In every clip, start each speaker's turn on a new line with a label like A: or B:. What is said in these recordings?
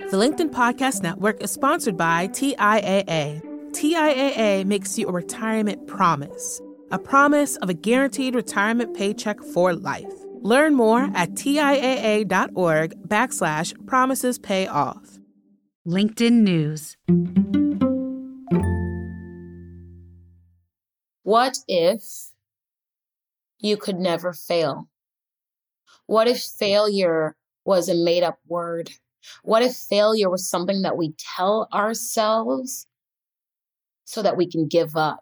A: The LinkedIn Podcast Network is sponsored by TIAA. TIAA makes you a retirement promise, a promise of a guaranteed retirement paycheck for life. Learn more at TIAA.org backslash promises pay off.
B: LinkedIn News.
C: What if you could never fail? What if failure was a made up word? What if failure was something that we tell ourselves so that we can give up?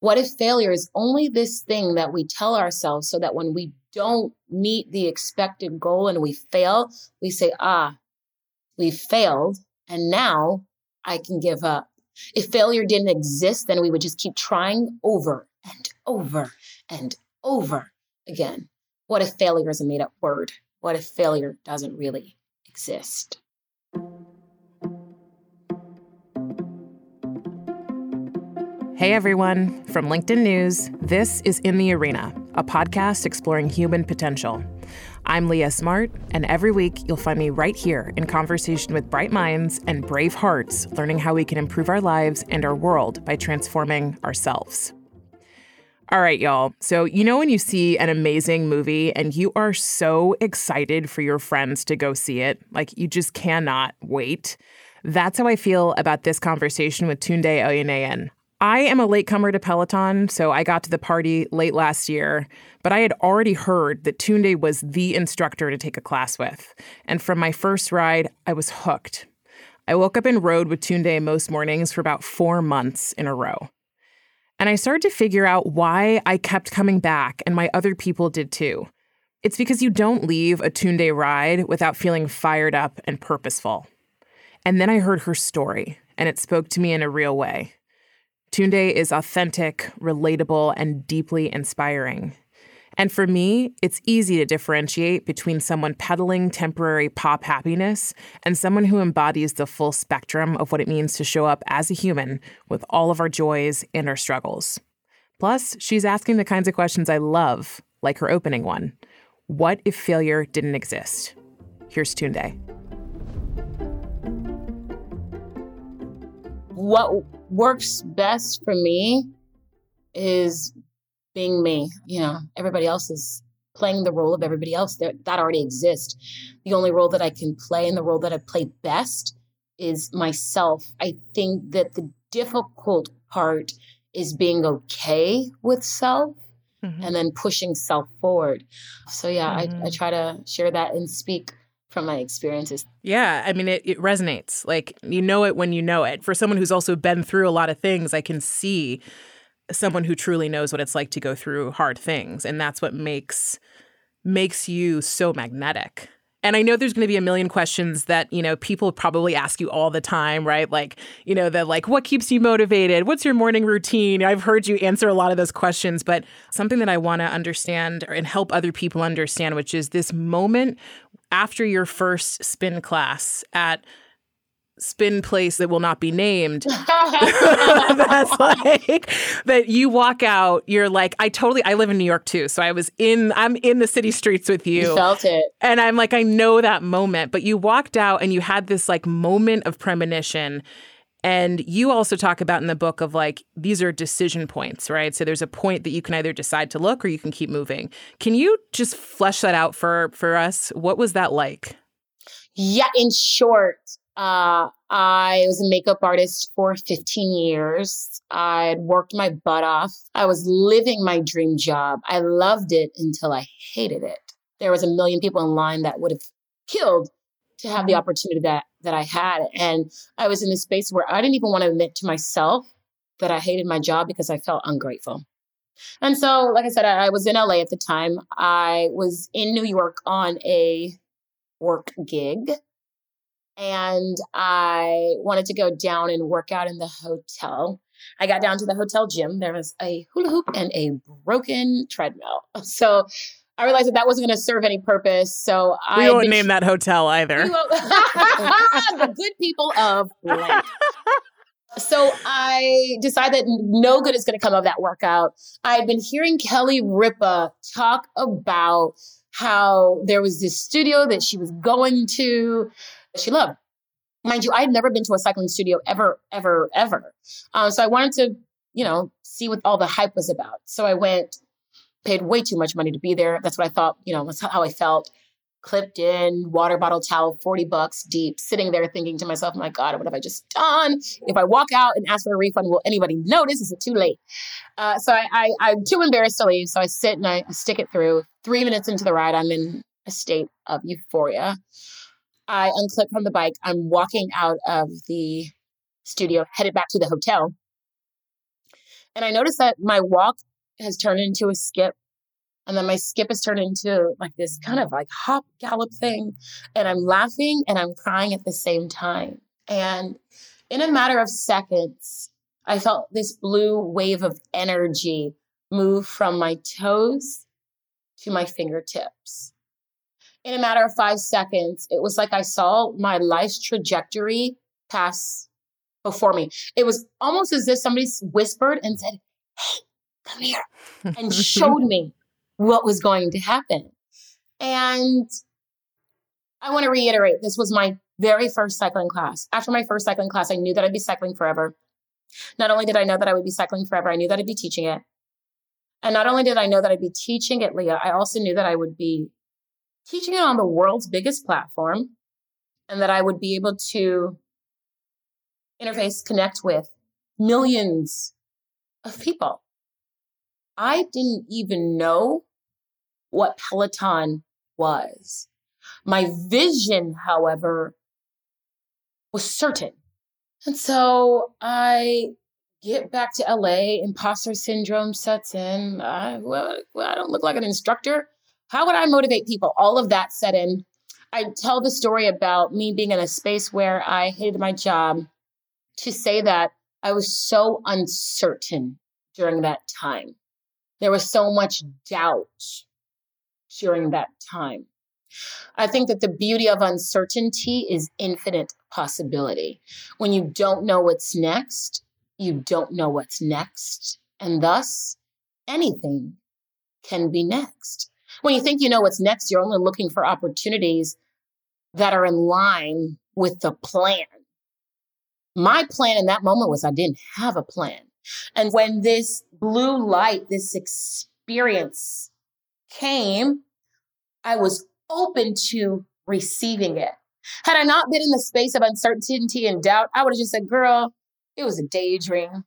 C: What if failure is only this thing that we tell ourselves so that when we don't meet the expected goal and we fail, we say, ah, we failed and now I can give up. If failure didn't exist, then we would just keep trying over and over and over again. What if failure is a made up word? What if failure doesn't really exist?
D: Hey everyone, from LinkedIn News, this is In the Arena, a podcast exploring human potential. I'm Leah Smart, and every week you'll find me right here in conversation with bright minds and brave hearts, learning how we can improve our lives and our world by transforming ourselves. All right, y'all. So, you know, when you see an amazing movie and you are so excited for your friends to go see it, like you just cannot wait. That's how I feel about this conversation with Tunde Oyeneyin. I am a latecomer to Peloton, so I got to the party late last year, but I had already heard that Tunde was the instructor to take a class with. And from my first ride, I was hooked. I woke up and rode with Tunde most mornings for about four months in a row. And I started to figure out why I kept coming back and my other people did too. It's because you don't leave a Tunde ride without feeling fired up and purposeful. And then I heard her story, and it spoke to me in a real way. Tunde is authentic, relatable, and deeply inspiring. And for me, it's easy to differentiate between someone peddling temporary pop happiness and someone who embodies the full spectrum of what it means to show up as a human with all of our joys and our struggles. Plus, she's asking the kinds of questions I love, like her opening one What if failure didn't exist? Here's Tunde.
C: What works best for me is being me. You know, everybody else is playing the role of everybody else that, that already exists. The only role that I can play and the role that I play best is myself. I think that the difficult part is being okay with self mm-hmm. and then pushing self forward. So, yeah, mm-hmm. I, I mm-hmm. try to share that and speak from my experiences.
D: Yeah, I mean, it, it resonates. Like, you know it when you know it. For someone who's also been through a lot of things, I can see someone who truly knows what it's like to go through hard things and that's what makes makes you so magnetic and I know there's going to be a million questions that, you know, people probably ask you all the time, right? Like, you know, the like, what keeps you motivated? What's your morning routine? I've heard you answer a lot of those questions, but something that I want to understand and help other people understand, which is this moment after your first spin class at spin place that will not be named. That's like that you walk out you're like i totally i live in new york too so i was in i'm in the city streets with you,
C: you felt it.
D: And i'm like i know that moment. But you walked out and you had this like moment of premonition. And you also talk about in the book of like these are decision points right? So there's a point that you can either decide to look or you can keep moving. Can you just flesh that out for for us? What was that like?
C: Yeah in short uh, I was a makeup artist for 15 years. I'd worked my butt off. I was living my dream job. I loved it until I hated it. There was a million people in line that would have killed to have the mm-hmm. opportunity that that I had. And I was in this space where I didn't even want to admit to myself that I hated my job because I felt ungrateful. And so, like I said, I, I was in LA at the time. I was in New York on a work gig and I wanted to go down and work out in the hotel. I got down to the hotel gym. There was a hula hoop and a broken treadmill. So I realized that that wasn't going to serve any purpose. So
D: we I won't name that hotel either.
C: the good people of blank. So I decided that no good is going to come of that workout. I had been hearing Kelly Ripa talk about how there was this studio that she was going to she loved. Mind you, I had never been to a cycling studio ever, ever, ever. Um, so I wanted to, you know, see what all the hype was about. So I went, paid way too much money to be there. That's what I thought, you know, that's how I felt clipped in, water bottle towel, 40 bucks deep, sitting there thinking to myself, my God, what have I just done? If I walk out and ask for a refund, will anybody notice? Is it too late? Uh, so I, I, am too embarrassed to leave. So I sit and I, I stick it through. Three minutes into the ride, I'm in a state of euphoria. I unclip from the bike. I'm walking out of the studio, headed back to the hotel. And I notice that my walk has turned into a skip and then my skip has turned into like this kind of like hop gallop thing. And I'm laughing and I'm crying at the same time. And in a matter of seconds, I felt this blue wave of energy move from my toes to my fingertips. In a matter of five seconds, it was like I saw my life's trajectory pass before me. It was almost as if somebody whispered and said, Hey, come here, and showed me what was going to happen. And I want to reiterate this was my very first cycling class. After my first cycling class, I knew that I'd be cycling forever. Not only did I know that I would be cycling forever, I knew that I'd be teaching it. And not only did I know that I'd be teaching it, Leah, I also knew that I would be teaching it on the world's biggest platform and that I would be able to interface, connect with millions of people. I didn't even know what Peloton was. My vision, however, was certain. And so I get back to LA, imposter syndrome sets in. I, well, I don't look like an instructor. How would I motivate people? All of that set in. I tell the story about me being in a space where I hated my job to say that I was so uncertain during that time. There was so much doubt during that time. I think that the beauty of uncertainty is infinite possibility. When you don't know what's next, you don't know what's next. And thus, anything can be next. When you think you know what's next, you're only looking for opportunities that are in line with the plan. My plan in that moment was I didn't have a plan. And when this blue light, this experience came, I was open to receiving it. Had I not been in the space of uncertainty and doubt, I would have just said, girl, it was a daydream.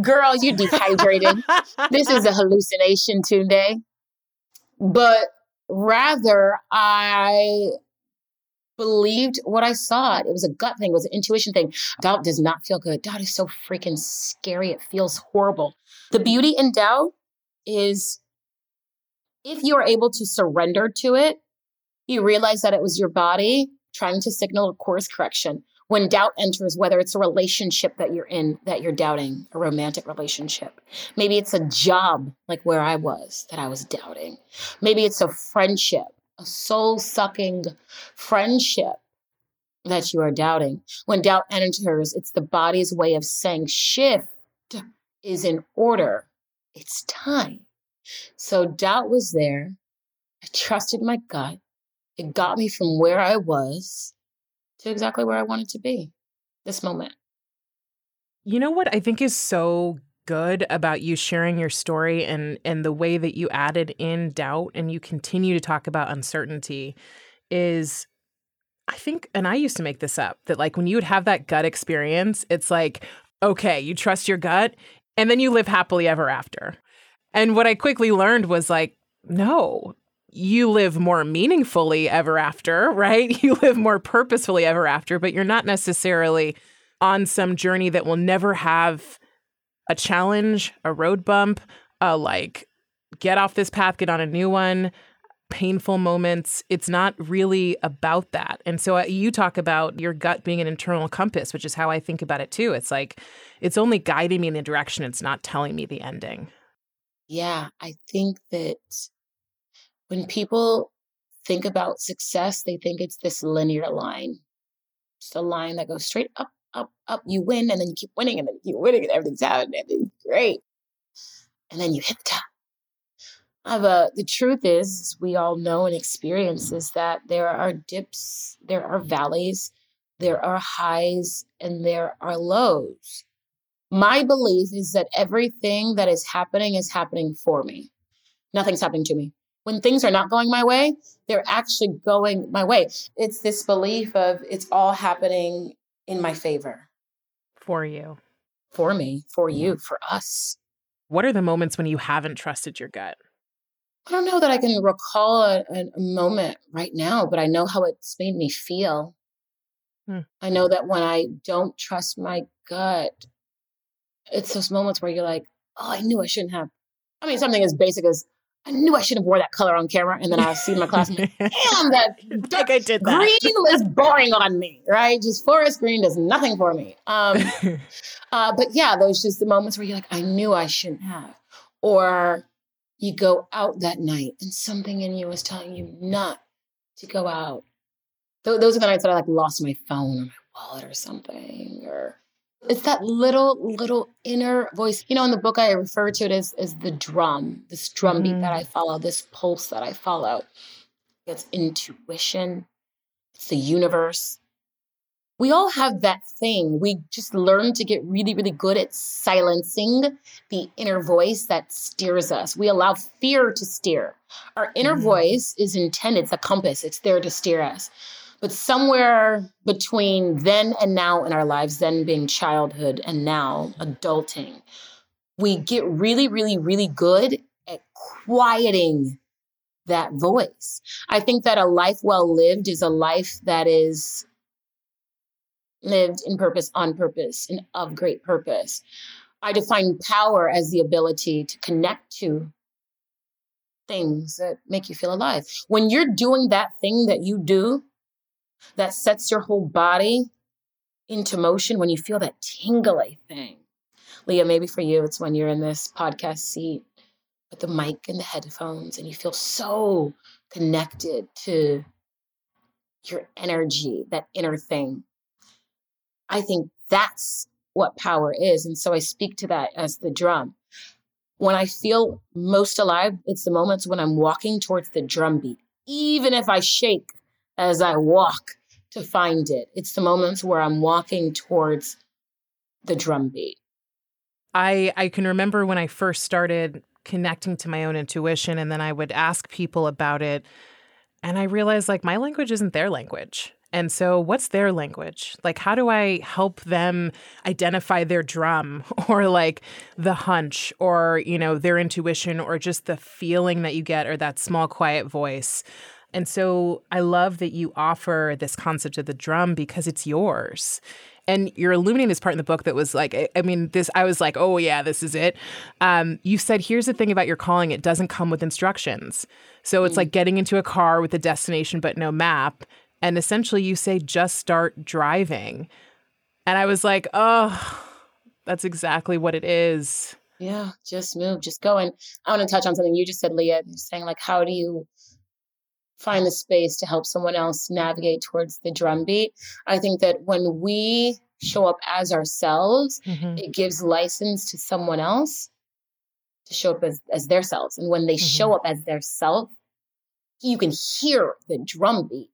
C: Girl, you're dehydrated. this is a hallucination today. But rather, I believed what I saw. It was a gut thing, it was an intuition thing. Doubt does not feel good. Doubt is so freaking scary. It feels horrible. The beauty in doubt is if you are able to surrender to it, you realize that it was your body trying to signal a course correction. When doubt enters, whether it's a relationship that you're in that you're doubting, a romantic relationship, maybe it's a job like where I was that I was doubting, maybe it's a friendship, a soul sucking friendship that you are doubting. When doubt enters, it's the body's way of saying shift is in order. It's time. So doubt was there. I trusted my gut. It got me from where I was to exactly where I wanted to be this moment.
D: You know what I think is so good about you sharing your story and and the way that you added in doubt and you continue to talk about uncertainty is I think and I used to make this up that like when you would have that gut experience it's like okay you trust your gut and then you live happily ever after and what I quickly learned was like, no, you live more meaningfully ever after, right? You live more purposefully ever after, but you're not necessarily on some journey that will never have a challenge, a road bump, a like get off this path, get on a new one, painful moments. It's not really about that. And so uh, you talk about your gut being an internal compass, which is how I think about it too. It's like it's only guiding me in the direction, it's not telling me the ending.
C: Yeah, I think that when people think about success, they think it's this linear line. It's a line that goes straight up, up, up. You win, and then you keep winning, and then you keep winning, and everything's happening, everything's great. And then you hit the top. Uh, the truth is, we all know and experience is that there are dips, there are valleys, there are highs and there are lows. My belief is that everything that is happening is happening for me. Nothing's happening to me. When things are not going my way, they're actually going my way. It's this belief of it's all happening in my favor.
D: For you.
C: For me, for you, for us.
D: What are the moments when you haven't trusted your gut?
C: I don't know that I can recall a, a moment right now, but I know how it's made me feel. Hmm. I know that when I don't trust my gut, it's those moments where you're like, oh, I knew I shouldn't have. I mean, something as basic as I knew I should have wore that color on camera, and then I see my class, damn, that
D: like I did that.
C: green is boring on me, right? Just forest green does nothing for me. Um, uh, but yeah, those just the moments where you're like, I knew I shouldn't have, or you go out that night and something in you is telling you not to go out. Th- those are the nights that I like lost my phone or my wallet or something, or it's that little little inner voice you know in the book i refer to it as, as the drum this drum beat mm-hmm. that i follow this pulse that i follow. It's intuition. It's the universe. We all have that thing. We just learn to get really really good at silencing the inner voice that steers us. We allow fear to steer. Our inner mm-hmm. voice is intended it's a compass it's there to steer us but somewhere between then and now in our lives, then being childhood and now adulting, we get really, really, really good at quieting that voice. I think that a life well lived is a life that is lived in purpose, on purpose, and of great purpose. I define power as the ability to connect to things that make you feel alive. When you're doing that thing that you do that sets your whole body into motion when you feel that tingly thing. Leah, maybe for you, it's when you're in this podcast seat with the mic and the headphones and you feel so connected to your energy, that inner thing. I think that's what power is. And so I speak to that as the drum. When I feel most alive, it's the moments when I'm walking towards the drum beat. Even if I shake as I walk to find it. It's the moments where I'm walking towards the drum beat.
D: I I can remember when I first started connecting to my own intuition and then I would ask people about it and I realized like my language isn't their language. And so, what's their language? Like, how do I help them identify their drum or like the hunch or, you know, their intuition or just the feeling that you get or that small, quiet voice? And so I love that you offer this concept of the drum because it's yours. And you're illuminating this part in the book that was like, I mean, this, I was like, oh, yeah, this is it. Um, you said, here's the thing about your calling it doesn't come with instructions. So it's mm. like getting into a car with a destination but no map. And essentially, you say, just start driving. And I was like, oh, that's exactly what it is.
C: Yeah, just move, just go. And I want to touch on something you just said, Leah, saying, like, how do you find the space to help someone else navigate towards the drumbeat. I think that when we show up as ourselves, mm-hmm. it gives license to someone else to show up as, as their selves. And when they mm-hmm. show up as their self, you can hear the drumbeat.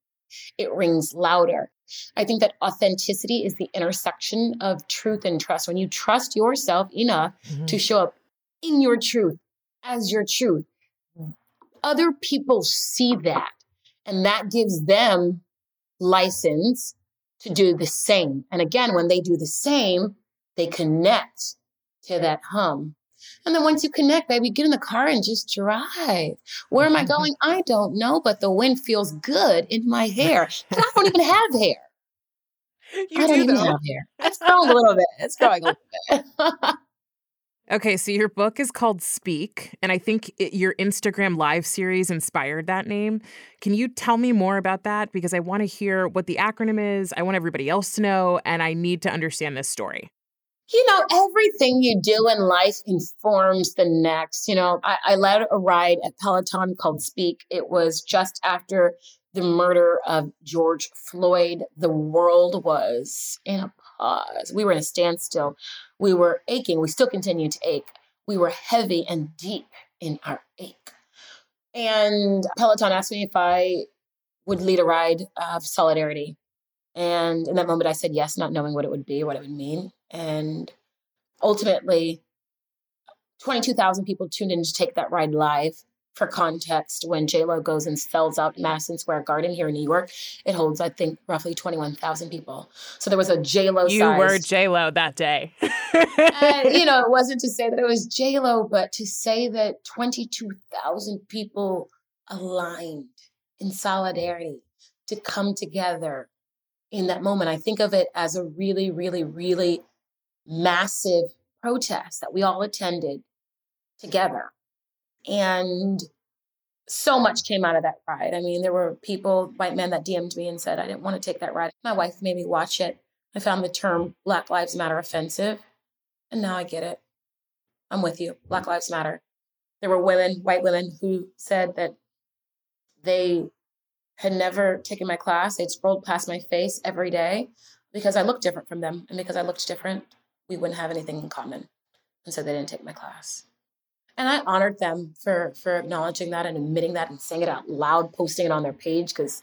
C: It rings louder. I think that authenticity is the intersection of truth and trust. When you trust yourself enough mm-hmm. to show up in your truth as your truth, other people see that and that gives them license to do the same. And again, when they do the same, they connect to that hum. And then once you connect, baby, get in the car and just drive. Where am I mm-hmm. going? I don't know, but the wind feels good in my hair. I don't even have hair.
D: You I don't even have
C: hair. It's growing a little bit. It's growing a little bit.
D: Okay, so your book is called Speak, and I think it, your Instagram live series inspired that name. Can you tell me more about that? Because I want to hear what the acronym is. I want everybody else to know, and I need to understand this story.
C: You know, everything you do in life informs the next. You know, I, I led a ride at Peloton called Speak. It was just after the murder of George Floyd. The world was in a pause. We were in a standstill we were aching. We still continue to ache. We were heavy and deep in our ache. And Peloton asked me if I would lead a ride of solidarity. And in that moment, I said yes, not knowing what it would be, what it would mean. And ultimately, 22,000 people tuned in to take that ride live. For context, when JLo goes and sells out Madison Square Garden here in New York, it holds, I think, roughly 21,000 people. So there was a JLo
D: You were JLo that day.
C: and, you know, it wasn't to say that it was JLo, but to say that 22,000 people aligned in solidarity to come together in that moment. I think of it as a really, really, really massive protest that we all attended together. And so much came out of that ride. I mean, there were people, white men, that DM'd me and said, I didn't want to take that ride. My wife made me watch it. I found the term Black Lives Matter offensive. And now I get it. I'm with you. Black Lives Matter. There were women, white women, who said that they had never taken my class. They'd scrolled past my face every day because I looked different from them. And because I looked different, we wouldn't have anything in common. And so they didn't take my class. And I honored them for for acknowledging that and admitting that and saying it out loud, posting it on their page because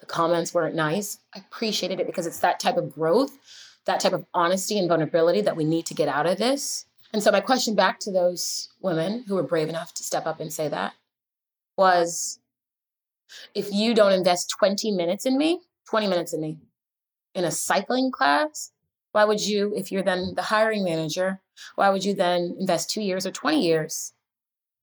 C: the comments weren't nice. I appreciated it because it's that type of growth, that type of honesty and vulnerability that we need to get out of this. And so my question back to those women who were brave enough to step up and say that was if you don't invest 20 minutes in me, 20 minutes in me in a cycling class, why would you, if you're then the hiring manager, why would you then invest two years or 20 years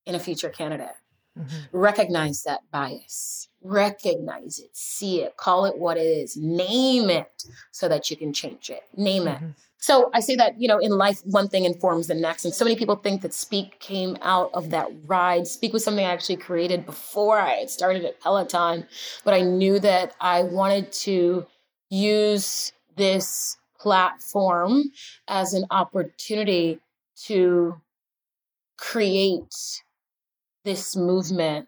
C: in a future candidate? Mm-hmm. Recognize that bias, recognize it, see it, call it what it is, name it so that you can change it. Name mm-hmm. it. So I say that, you know, in life, one thing informs the next. And so many people think that Speak came out of that ride. Speak was something I actually created before I had started at Peloton, but I knew that I wanted to use this platform as an opportunity to create this movement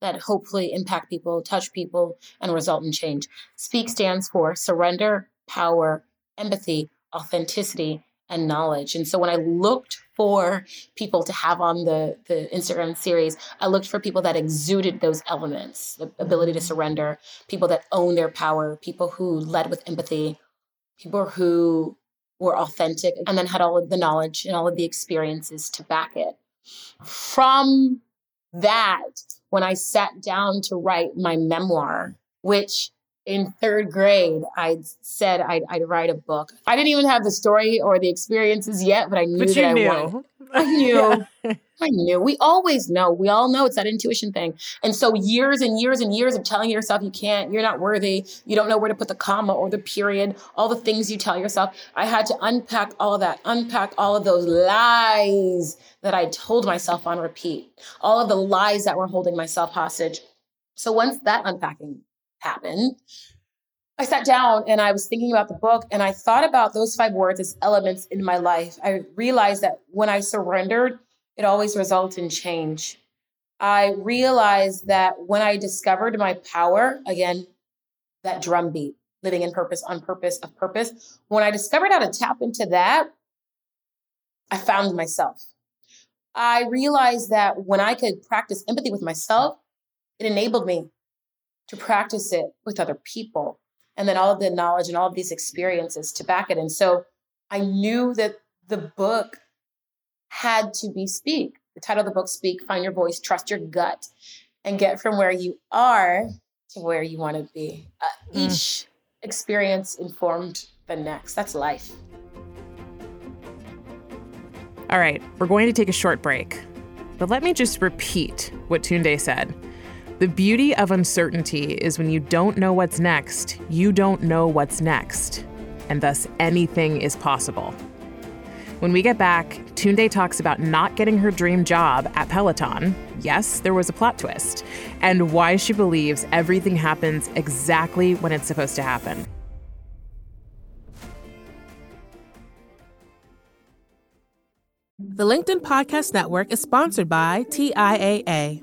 C: that hopefully impact people, touch people, and result in change. SPEAK stands for surrender, power, empathy, authenticity, and knowledge. And so when I looked for people to have on the, the Instagram series, I looked for people that exuded those elements the ability to mm-hmm. surrender, people that own their power, people who led with empathy, people who were authentic, and then had all of the knowledge and all of the experiences to back it. From that, when I sat down to write my memoir, which in third grade, I said I'd, I'd, write a book. I didn't even have the story or the experiences yet, but I knew
D: but
C: that I
D: knew.
C: wanted. I knew. yeah. I knew. We always know. We all know it's that intuition thing. And so years and years and years of telling yourself you can't, you're not worthy, you don't know where to put the comma or the period, all the things you tell yourself. I had to unpack all of that, unpack all of those lies that I told myself on repeat, all of the lies that were holding myself hostage. So once that unpacking happened, I sat down and I was thinking about the book and I thought about those five words as elements in my life. I realized that when I surrendered, it always results in change. I realized that when I discovered my power, again, that drumbeat, living in purpose, on purpose, of purpose, when I discovered how to tap into that, I found myself. I realized that when I could practice empathy with myself, it enabled me to practice it with other people. And then all of the knowledge and all of these experiences to back it. And so I knew that the book had to be Speak. The title of the book, Speak, Find Your Voice, Trust Your Gut, and get from where you are to where you want to be. Uh, mm. Each experience informed the next. That's life.
D: All right, we're going to take a short break. But let me just repeat what Tunde said. The beauty of uncertainty is when you don't know what's next, you don't know what's next, and thus anything is possible. When we get back, Tunde talks about not getting her dream job at Peloton. Yes, there was a plot twist, and why she believes everything happens exactly when it's supposed to happen.
A: The LinkedIn Podcast Network is sponsored by TIAA.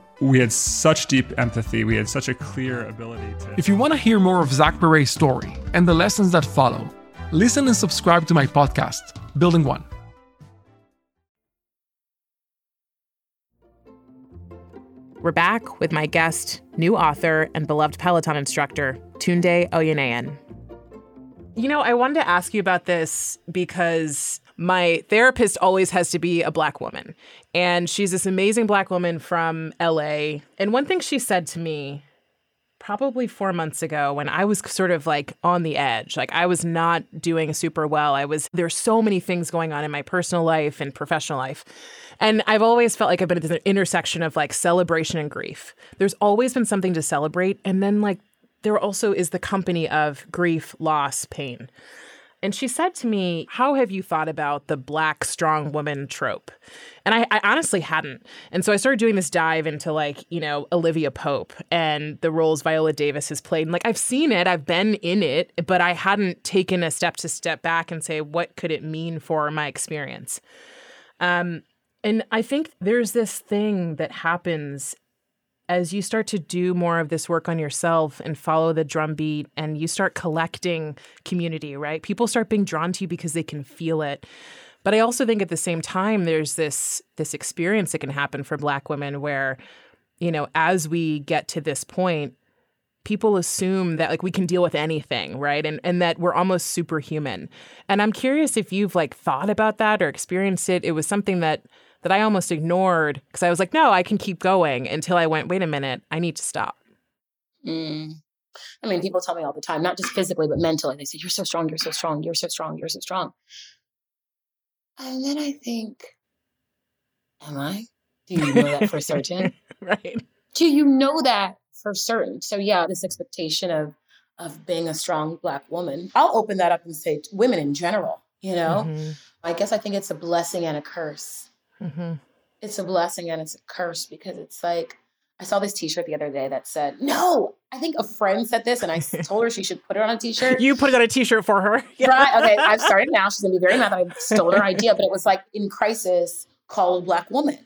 E: we had such deep empathy. We had such a clear ability to.
F: If you want to hear more of Zach Perret's story and the lessons that follow, listen and subscribe to my podcast, Building One.
D: We're back with my guest, new author, and beloved Peloton instructor, Tunde Oyeneyin. You know, I wanted to ask you about this because my therapist always has to be a black woman. And she's this amazing black woman from LA. And one thing she said to me probably four months ago when I was sort of like on the edge, like I was not doing super well. I was, there's so many things going on in my personal life and professional life. And I've always felt like I've been at this intersection of like celebration and grief. There's always been something to celebrate. And then like there also is the company of grief, loss, pain. And she said to me, How have you thought about the black strong woman trope? And I, I, honestly hadn't. And so I started doing this dive into like, you know, Olivia Pope and the roles Viola Davis has played. And like I've seen it, I've been in it, but I hadn't taken a step to step back and say, what could it mean for my experience? Um, and I think there's this thing that happens as you start to do more of this work on yourself and follow the drumbeat and you start collecting community, right? People start being drawn to you because they can feel it. But I also think at the same time there's this this experience that can happen for black women where you know, as we get to this point, people assume that like we can deal with anything, right? And and that we're almost superhuman. And I'm curious if you've like thought about that or experienced it. It was something that that I almost ignored because I was like, no, I can keep going until I went, wait a minute, I need to stop.
C: Mm. I mean, people tell me all the time, not just physically, but mentally. They say, You're so strong, you're so strong, you're so strong, you're so strong. And then I think, Am I? Do you know that for certain?
D: right.
C: Do you know that for certain? So, yeah, this expectation of, of being a strong Black woman, I'll open that up and say women in general, you know? Mm-hmm. I guess I think it's a blessing and a curse Mm-hmm. It's a blessing and it's a curse because it's like, I saw this T-shirt the other day that said, "No." I think a friend said this, and I told her she should put it on a T-shirt.
D: You put it on a T-shirt for her,
C: yeah. right? Okay, I've started now. She's gonna be very mad that I stole her idea, but it was like in crisis, call a black woman,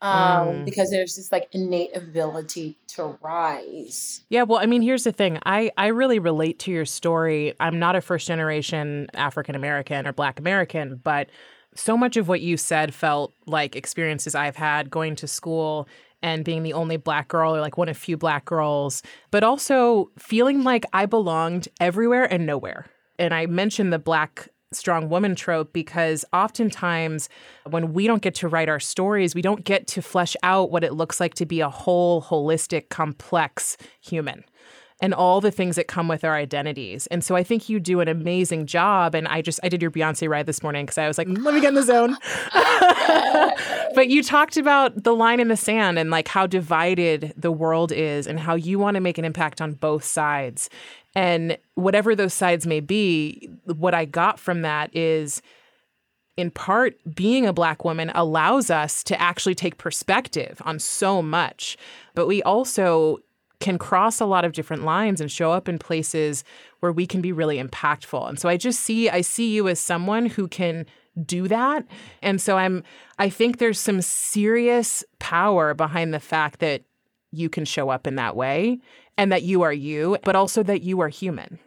C: um, mm. because there's this like innate ability to rise.
D: Yeah, well, I mean, here's the thing. I I really relate to your story. I'm not a first generation African American or Black American, but so much of what you said felt like experiences I've had going to school and being the only black girl or like one of few black girls, but also feeling like I belonged everywhere and nowhere. And I mentioned the black strong woman trope because oftentimes when we don't get to write our stories, we don't get to flesh out what it looks like to be a whole, holistic, complex human and all the things that come with our identities. And so I think you do an amazing job. And I just, I did your Beyonce ride this morning because I was like, let me get in the zone. but you talked about the line in the sand and like how divided the world is and how you want to make an impact on both sides. And whatever those sides may be, what I got from that is, in part, being a Black woman allows us to actually take perspective on so much. But we also can cross a lot of different lines and show up in places where we can be really impactful. And so I just see I see you as someone who can do that. And so I'm I think there's some serious power behind the fact that you can show up in that way and that you are you, but also that you are human.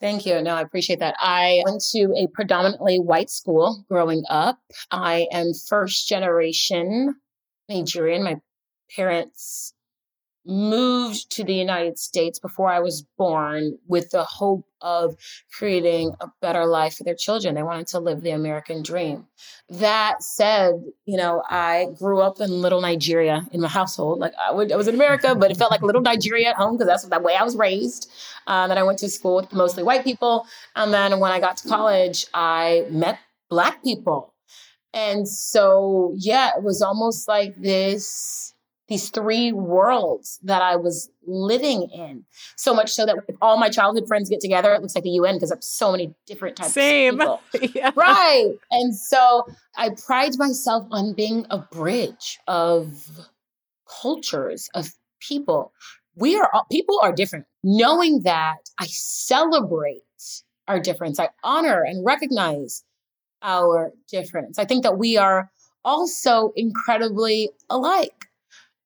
C: Thank you. No, I appreciate that. I went to a predominantly white school growing up. I am first generation Nigerian. My parents moved to the United States before I was born with the hope of creating a better life for their children. They wanted to live the American dream. That said, you know, I grew up in little Nigeria in my household. Like I, would, I was in America, but it felt like little Nigeria at home because that's the way I was raised. Uh, then I went to school with mostly white people. And then when I got to college, I met Black people. And so, yeah, it was almost like this these three worlds that I was living in. So much so that if all my childhood friends get together, it looks like the UN because there's so many different types
D: Same.
C: of people. yeah. Right. And so I pride myself on being a bridge of cultures, of people. We are all, people are different. Knowing that I celebrate our difference, I honor and recognize our difference. I think that we are also incredibly alike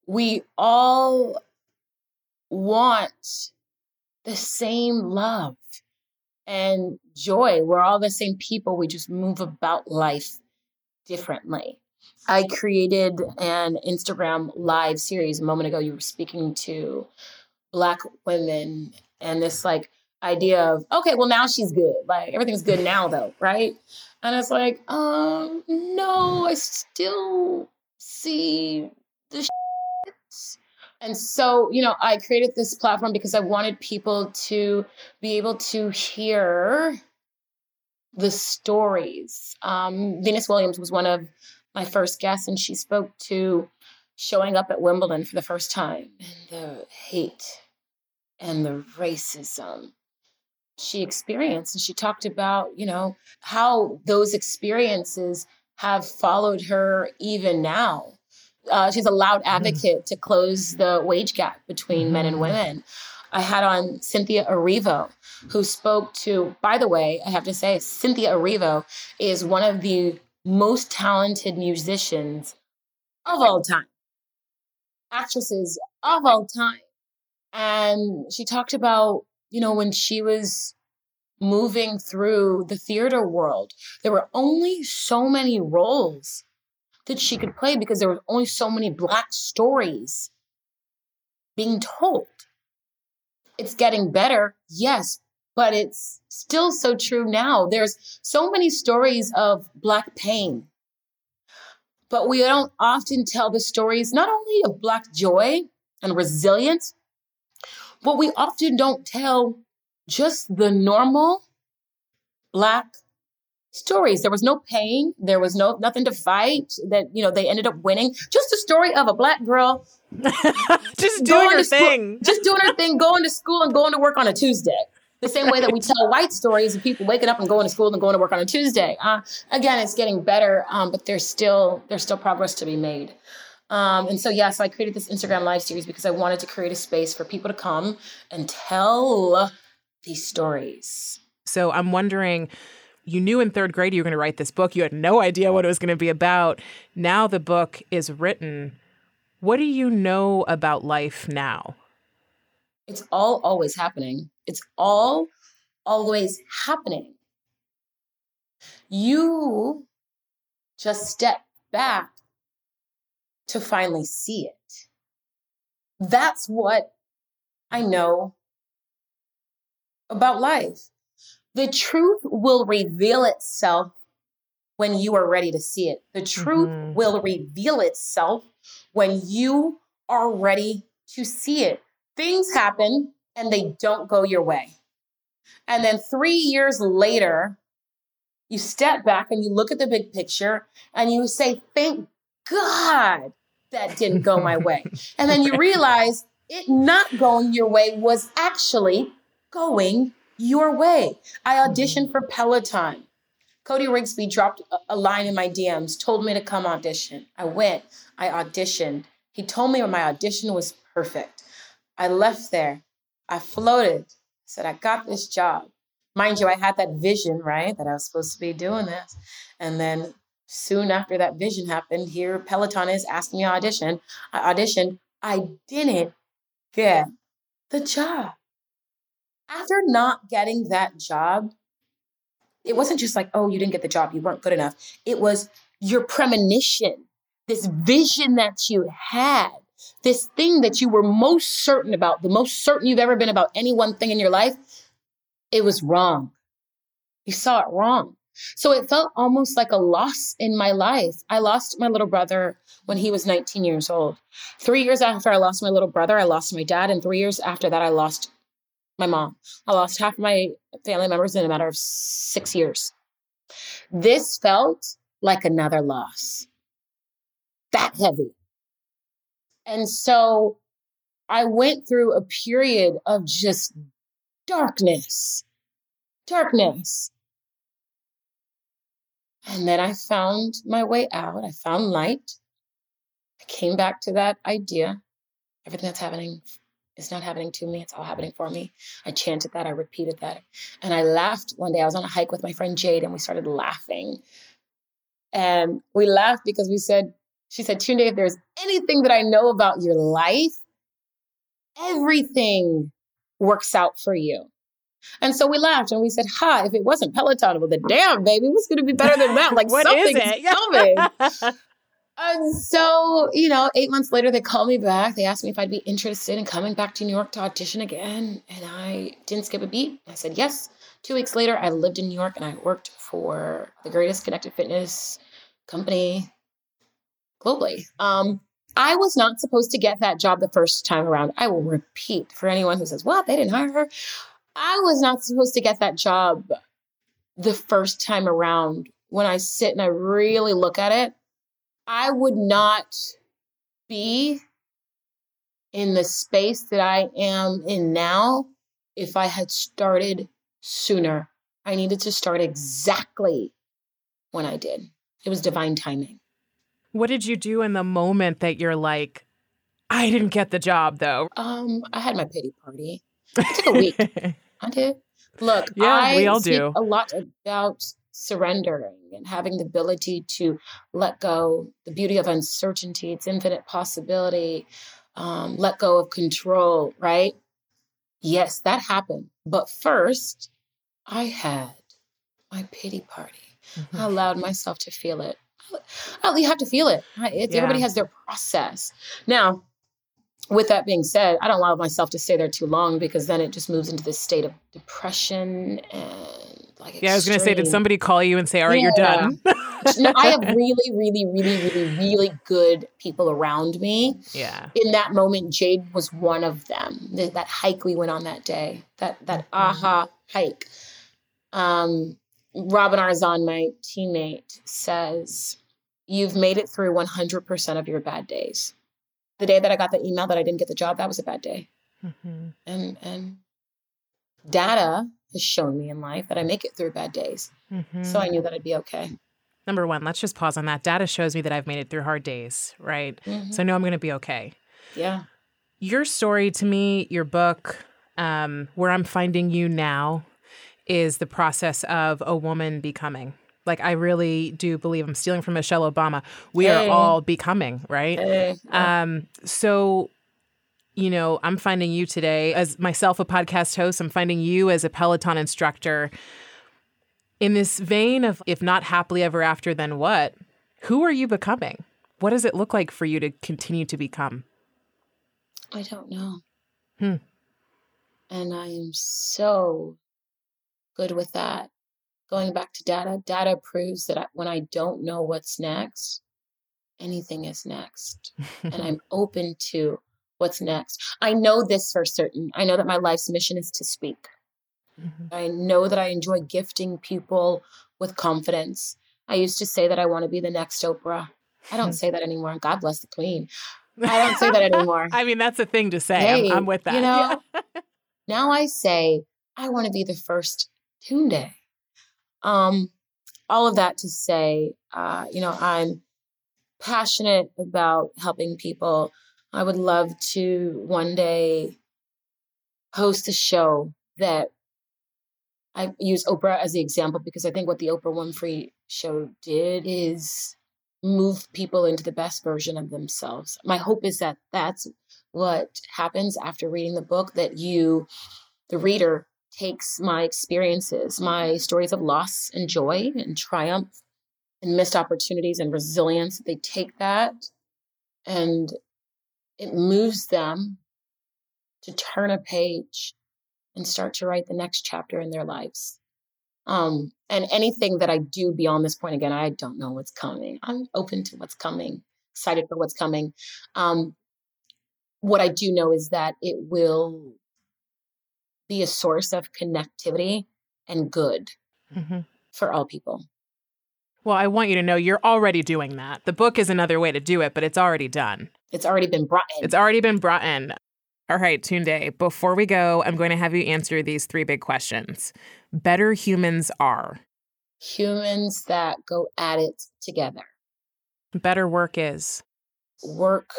C: we all want the same love and joy. We're all the same people. We just move about life differently. I created an Instagram live series a moment ago. You were speaking to Black women and this like idea of, okay, well, now she's good. Like everything's good now, though, right? And it's like, um, no, I still see the and so, you know, I created this platform because I wanted people to be able to hear the stories. Um, Venus Williams was one of my first guests, and she spoke to showing up at Wimbledon for the first time and the hate and the racism she experienced. And she talked about, you know, how those experiences have followed her even now uh, she's a loud mm-hmm. advocate to close the wage gap between men and mm-hmm. women. I had on Cynthia Erivo, who spoke to, by the way, I have to say, Cynthia Erivo is one of the most talented musicians of all time, actresses of all time. And she talked about, you know, when she was moving through the theater world, there were only so many roles that she could play because there were only so many black stories being told. It's getting better, yes, but it's still so true now. There's so many stories of black pain. But we don't often tell the stories not only of black joy and resilience, but we often don't tell just the normal black stories. There was no pain. There was no nothing to fight. That you know they ended up winning. Just a story of a black girl
D: just doing her thing,
C: school, just doing her thing, going to school and going to work on a Tuesday. The same way that we tell white stories of people waking up and going to school and going to work on a Tuesday. Uh, again, it's getting better, um, but there's still there's still progress to be made. Um, and so, yeah, so I created this Instagram live series because I wanted to create a space for people to come and tell these stories.
D: So I'm wondering you knew in third grade you were going to write this book. You had no idea what it was going to be about. Now the book is written. What do you know about life now?
C: It's all always happening. It's all always happening. You just step back to finally see it. That's what I know about life. The truth will reveal itself when you are ready to see it. The truth mm-hmm. will reveal itself when you are ready to see it. Things happen and they don't go your way. And then three years later, you step back and you look at the big picture and you say, Thank God that didn't go my way. And then you realize it not going your way was actually going your way. I mm-hmm. auditioned for Peloton. Cody Rigsby dropped a line in my DMs, told me to come audition. I went, I auditioned. He told me my audition was perfect. I left there. I floated, said, I got this job. Mind you, I had that vision, right? That I was supposed to be doing this. And then soon after that vision happened, here Peloton is asking me to audition. I auditioned. I didn't get the job after not getting that job, it wasn't just like, oh, you didn't get the job, you weren't good enough. It was your premonition this vision that you had, this thing that you were most certain about, the most certain you've ever been about any one thing in your life, it was wrong. You saw it wrong. So it felt almost like a loss in my life. I lost my little brother when he was 19 years old. Three years after I lost my little brother, I lost my dad. And three years after that, I lost my mom. I lost half my family members in a matter of six years. This felt like another loss. That heavy. And so I went through a period of just darkness, darkness. And then I found my way out. I found light. I came back to that idea. Everything that's happening is not happening to me, it's all happening for me. I chanted that, I repeated that. And I laughed one day. I was on a hike with my friend Jade and we started laughing. And we laughed because we said, she said, Tunde, if there's anything that I know about your life, everything works out for you. And so we laughed and we said, "Ha! If it wasn't Peloton, well, the damn baby was going to be better than that. Like
D: what
C: something's
D: is it?
C: coming." And so, you know, eight months later, they called me back. They asked me if I'd be interested in coming back to New York to audition again, and I didn't skip a beat. I said yes. Two weeks later, I lived in New York and I worked for the greatest connected fitness company globally. Um, I was not supposed to get that job the first time around. I will repeat for anyone who says, well, They didn't hire her." I was not supposed to get that job the first time around. When I sit and I really look at it, I would not be in the space that I am in now if I had started sooner. I needed to start exactly when I did. It was divine timing.
D: What did you do in the moment that you're like, I didn't get the job though?
C: Um, I had my pity party. It took a week. I did. Look,
D: Yeah,
C: I
D: we all do.
C: a lot about surrendering and having the ability to let go, the beauty of uncertainty, its infinite possibility, um, let go of control, right? Yes, that happened. But first, I had my pity party.
D: Mm-hmm.
C: I allowed myself to feel it. Oh, you have to feel it. right? It's, Everybody has their process. Now, with that being said, I don't allow myself to stay there too long because then it just moves into this state of depression and like
D: Yeah, I was going to say, did somebody call you and say, all right, you're done?
C: no, I have really, really, really, really, really good people around me.
D: yeah.
C: In that moment, Jade was one of them. Th- that hike we went on that day, that that
D: Mm-hmm.
C: aha hike. Um, Robin Arzon, my teammate, says, "You've made it through 100% of your bad days." The day that I got the email that I didn't get the job, that was a bad day.
D: Mhm.
C: And and data has shown me in life that I make it through bad days.
D: Mhm.
C: So I knew that I'd be okay.
D: Number one, let's just pause on that. Data shows me that I've made it through hard days, right?
C: Mhm.
D: So I know I'm going to be okay.
C: Yeah.
D: Your story to me, your book, um, where I'm finding you now, is the process of a woman becoming. Like I really do believe I'm stealing from Michelle Obama. We
C: Hey.
D: are all becoming, right?
C: Hey,
D: Um, so, you know, I'm finding you today as myself a podcast host. I'm finding you as a Peloton instructor. In this vein of if not happily ever after, then what? Who are you becoming? What does it look like for you to continue to become?
C: I don't know.
D: Hmm.
C: And I am so good with that. Going back to data, data proves that I, when I don't know what's next, anything is next. and I'm open to what's next. I know this for certain. I know that my life's mission is to speak.
D: Mhm.
C: I know that I enjoy gifting people with confidence. I used to say that I want to be the next Oprah. I don't say that anymore. God bless the queen. I don't say that anymore.
D: I mean, that's a thing to say.
C: Hey,
D: I'm, I'm with that.
C: You know, now I say I want to be the first Tunde. Um, all of that to say, uh, you know, I'm passionate about helping people. I would love to one day host a show that I use Oprah as the example because I think what the Oprah Winfrey show did is move people into the best version of themselves. My hope is that that's what happens after reading the book that you, the reader, takes my experiences, my stories of loss and joy and triumph, and missed opportunities and resilience, they take that and it moves them to turn a page and start to write the next chapter in their lives. Um, and anything that I do beyond this point, again, I don't know what's coming. I'm open to what's coming, excited for what's coming. Um, what I do know is that it will be a source of connectivity and good mm-hmm. for all people.
D: Well, I want you to know you're already doing that. The book is another way to do it, but it's already done.
C: It's already been brought in.
D: It's already been brought in. All right, Tunde, before we go, I'm going to have you answer these three big questions. Better humans are
C: humans that go at it together.
D: Better work is
C: work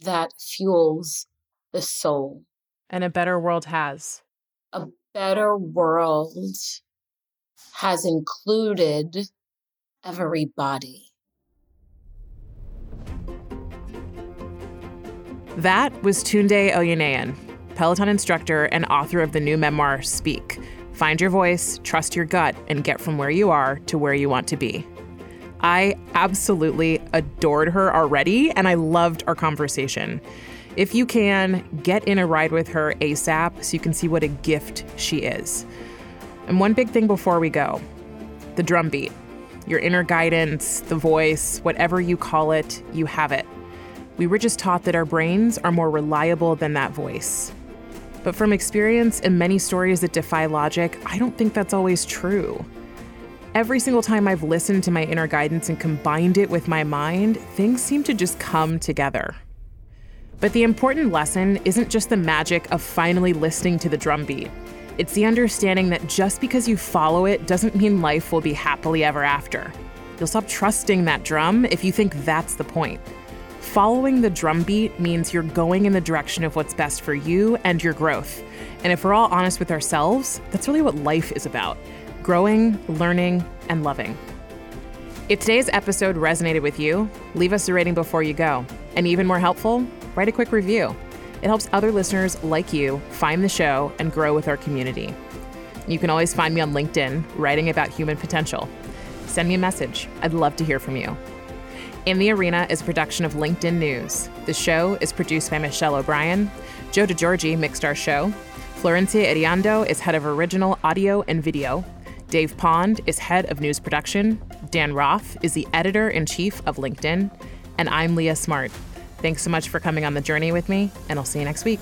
C: that fuels the soul.
D: And a better world has
C: a better world has included everybody.
D: That was Tunde Oyeneyin, Peloton instructor and author of the new memoir, Speak Find Your Voice, Trust Your Gut, and Get From Where You Are to Where You Want to Be. I absolutely adored her already, and I loved our conversation. If you can, get in a ride with her ASAP so you can see what a gift she is. And one big thing before we go the drum beat. Your inner guidance, the voice, whatever you call it, you have it. We were just taught that our brains are more reliable than that voice. But from experience and many stories that defy logic, I don't think that's always true. Every single time I've listened to my inner guidance and combined it with my mind, things seem to just come together. But the important lesson isn't just the magic of finally listening to the drum beat. It's the understanding that just because you follow it doesn't mean life will be happily ever after. You'll stop trusting that drum if you think that's the point. Following the drum beat means you're going in the direction of what's best for you and your growth. And if we're all honest with ourselves, that's really what life is about growing, learning, and loving. If today's episode resonated with you, leave us a rating before you go. And even more helpful, write a quick review. It helps other listeners like you find the show and grow with our community. You can always find me on LinkedIn writing about human potential. Send me a message. I'd love to hear from you. In the Arena is a production of LinkedIn News. The show is produced by Michelle O'Brien. Joe DeGiorgi mixed our show. Florencia Iriondo is head of original audio and video. Dave Pond is head of news production. Dan Roth is the editor in chief of LinkedIn. And I'm Leah Smart. Thanks so much for coming on the journey with me, and I'll see you next week.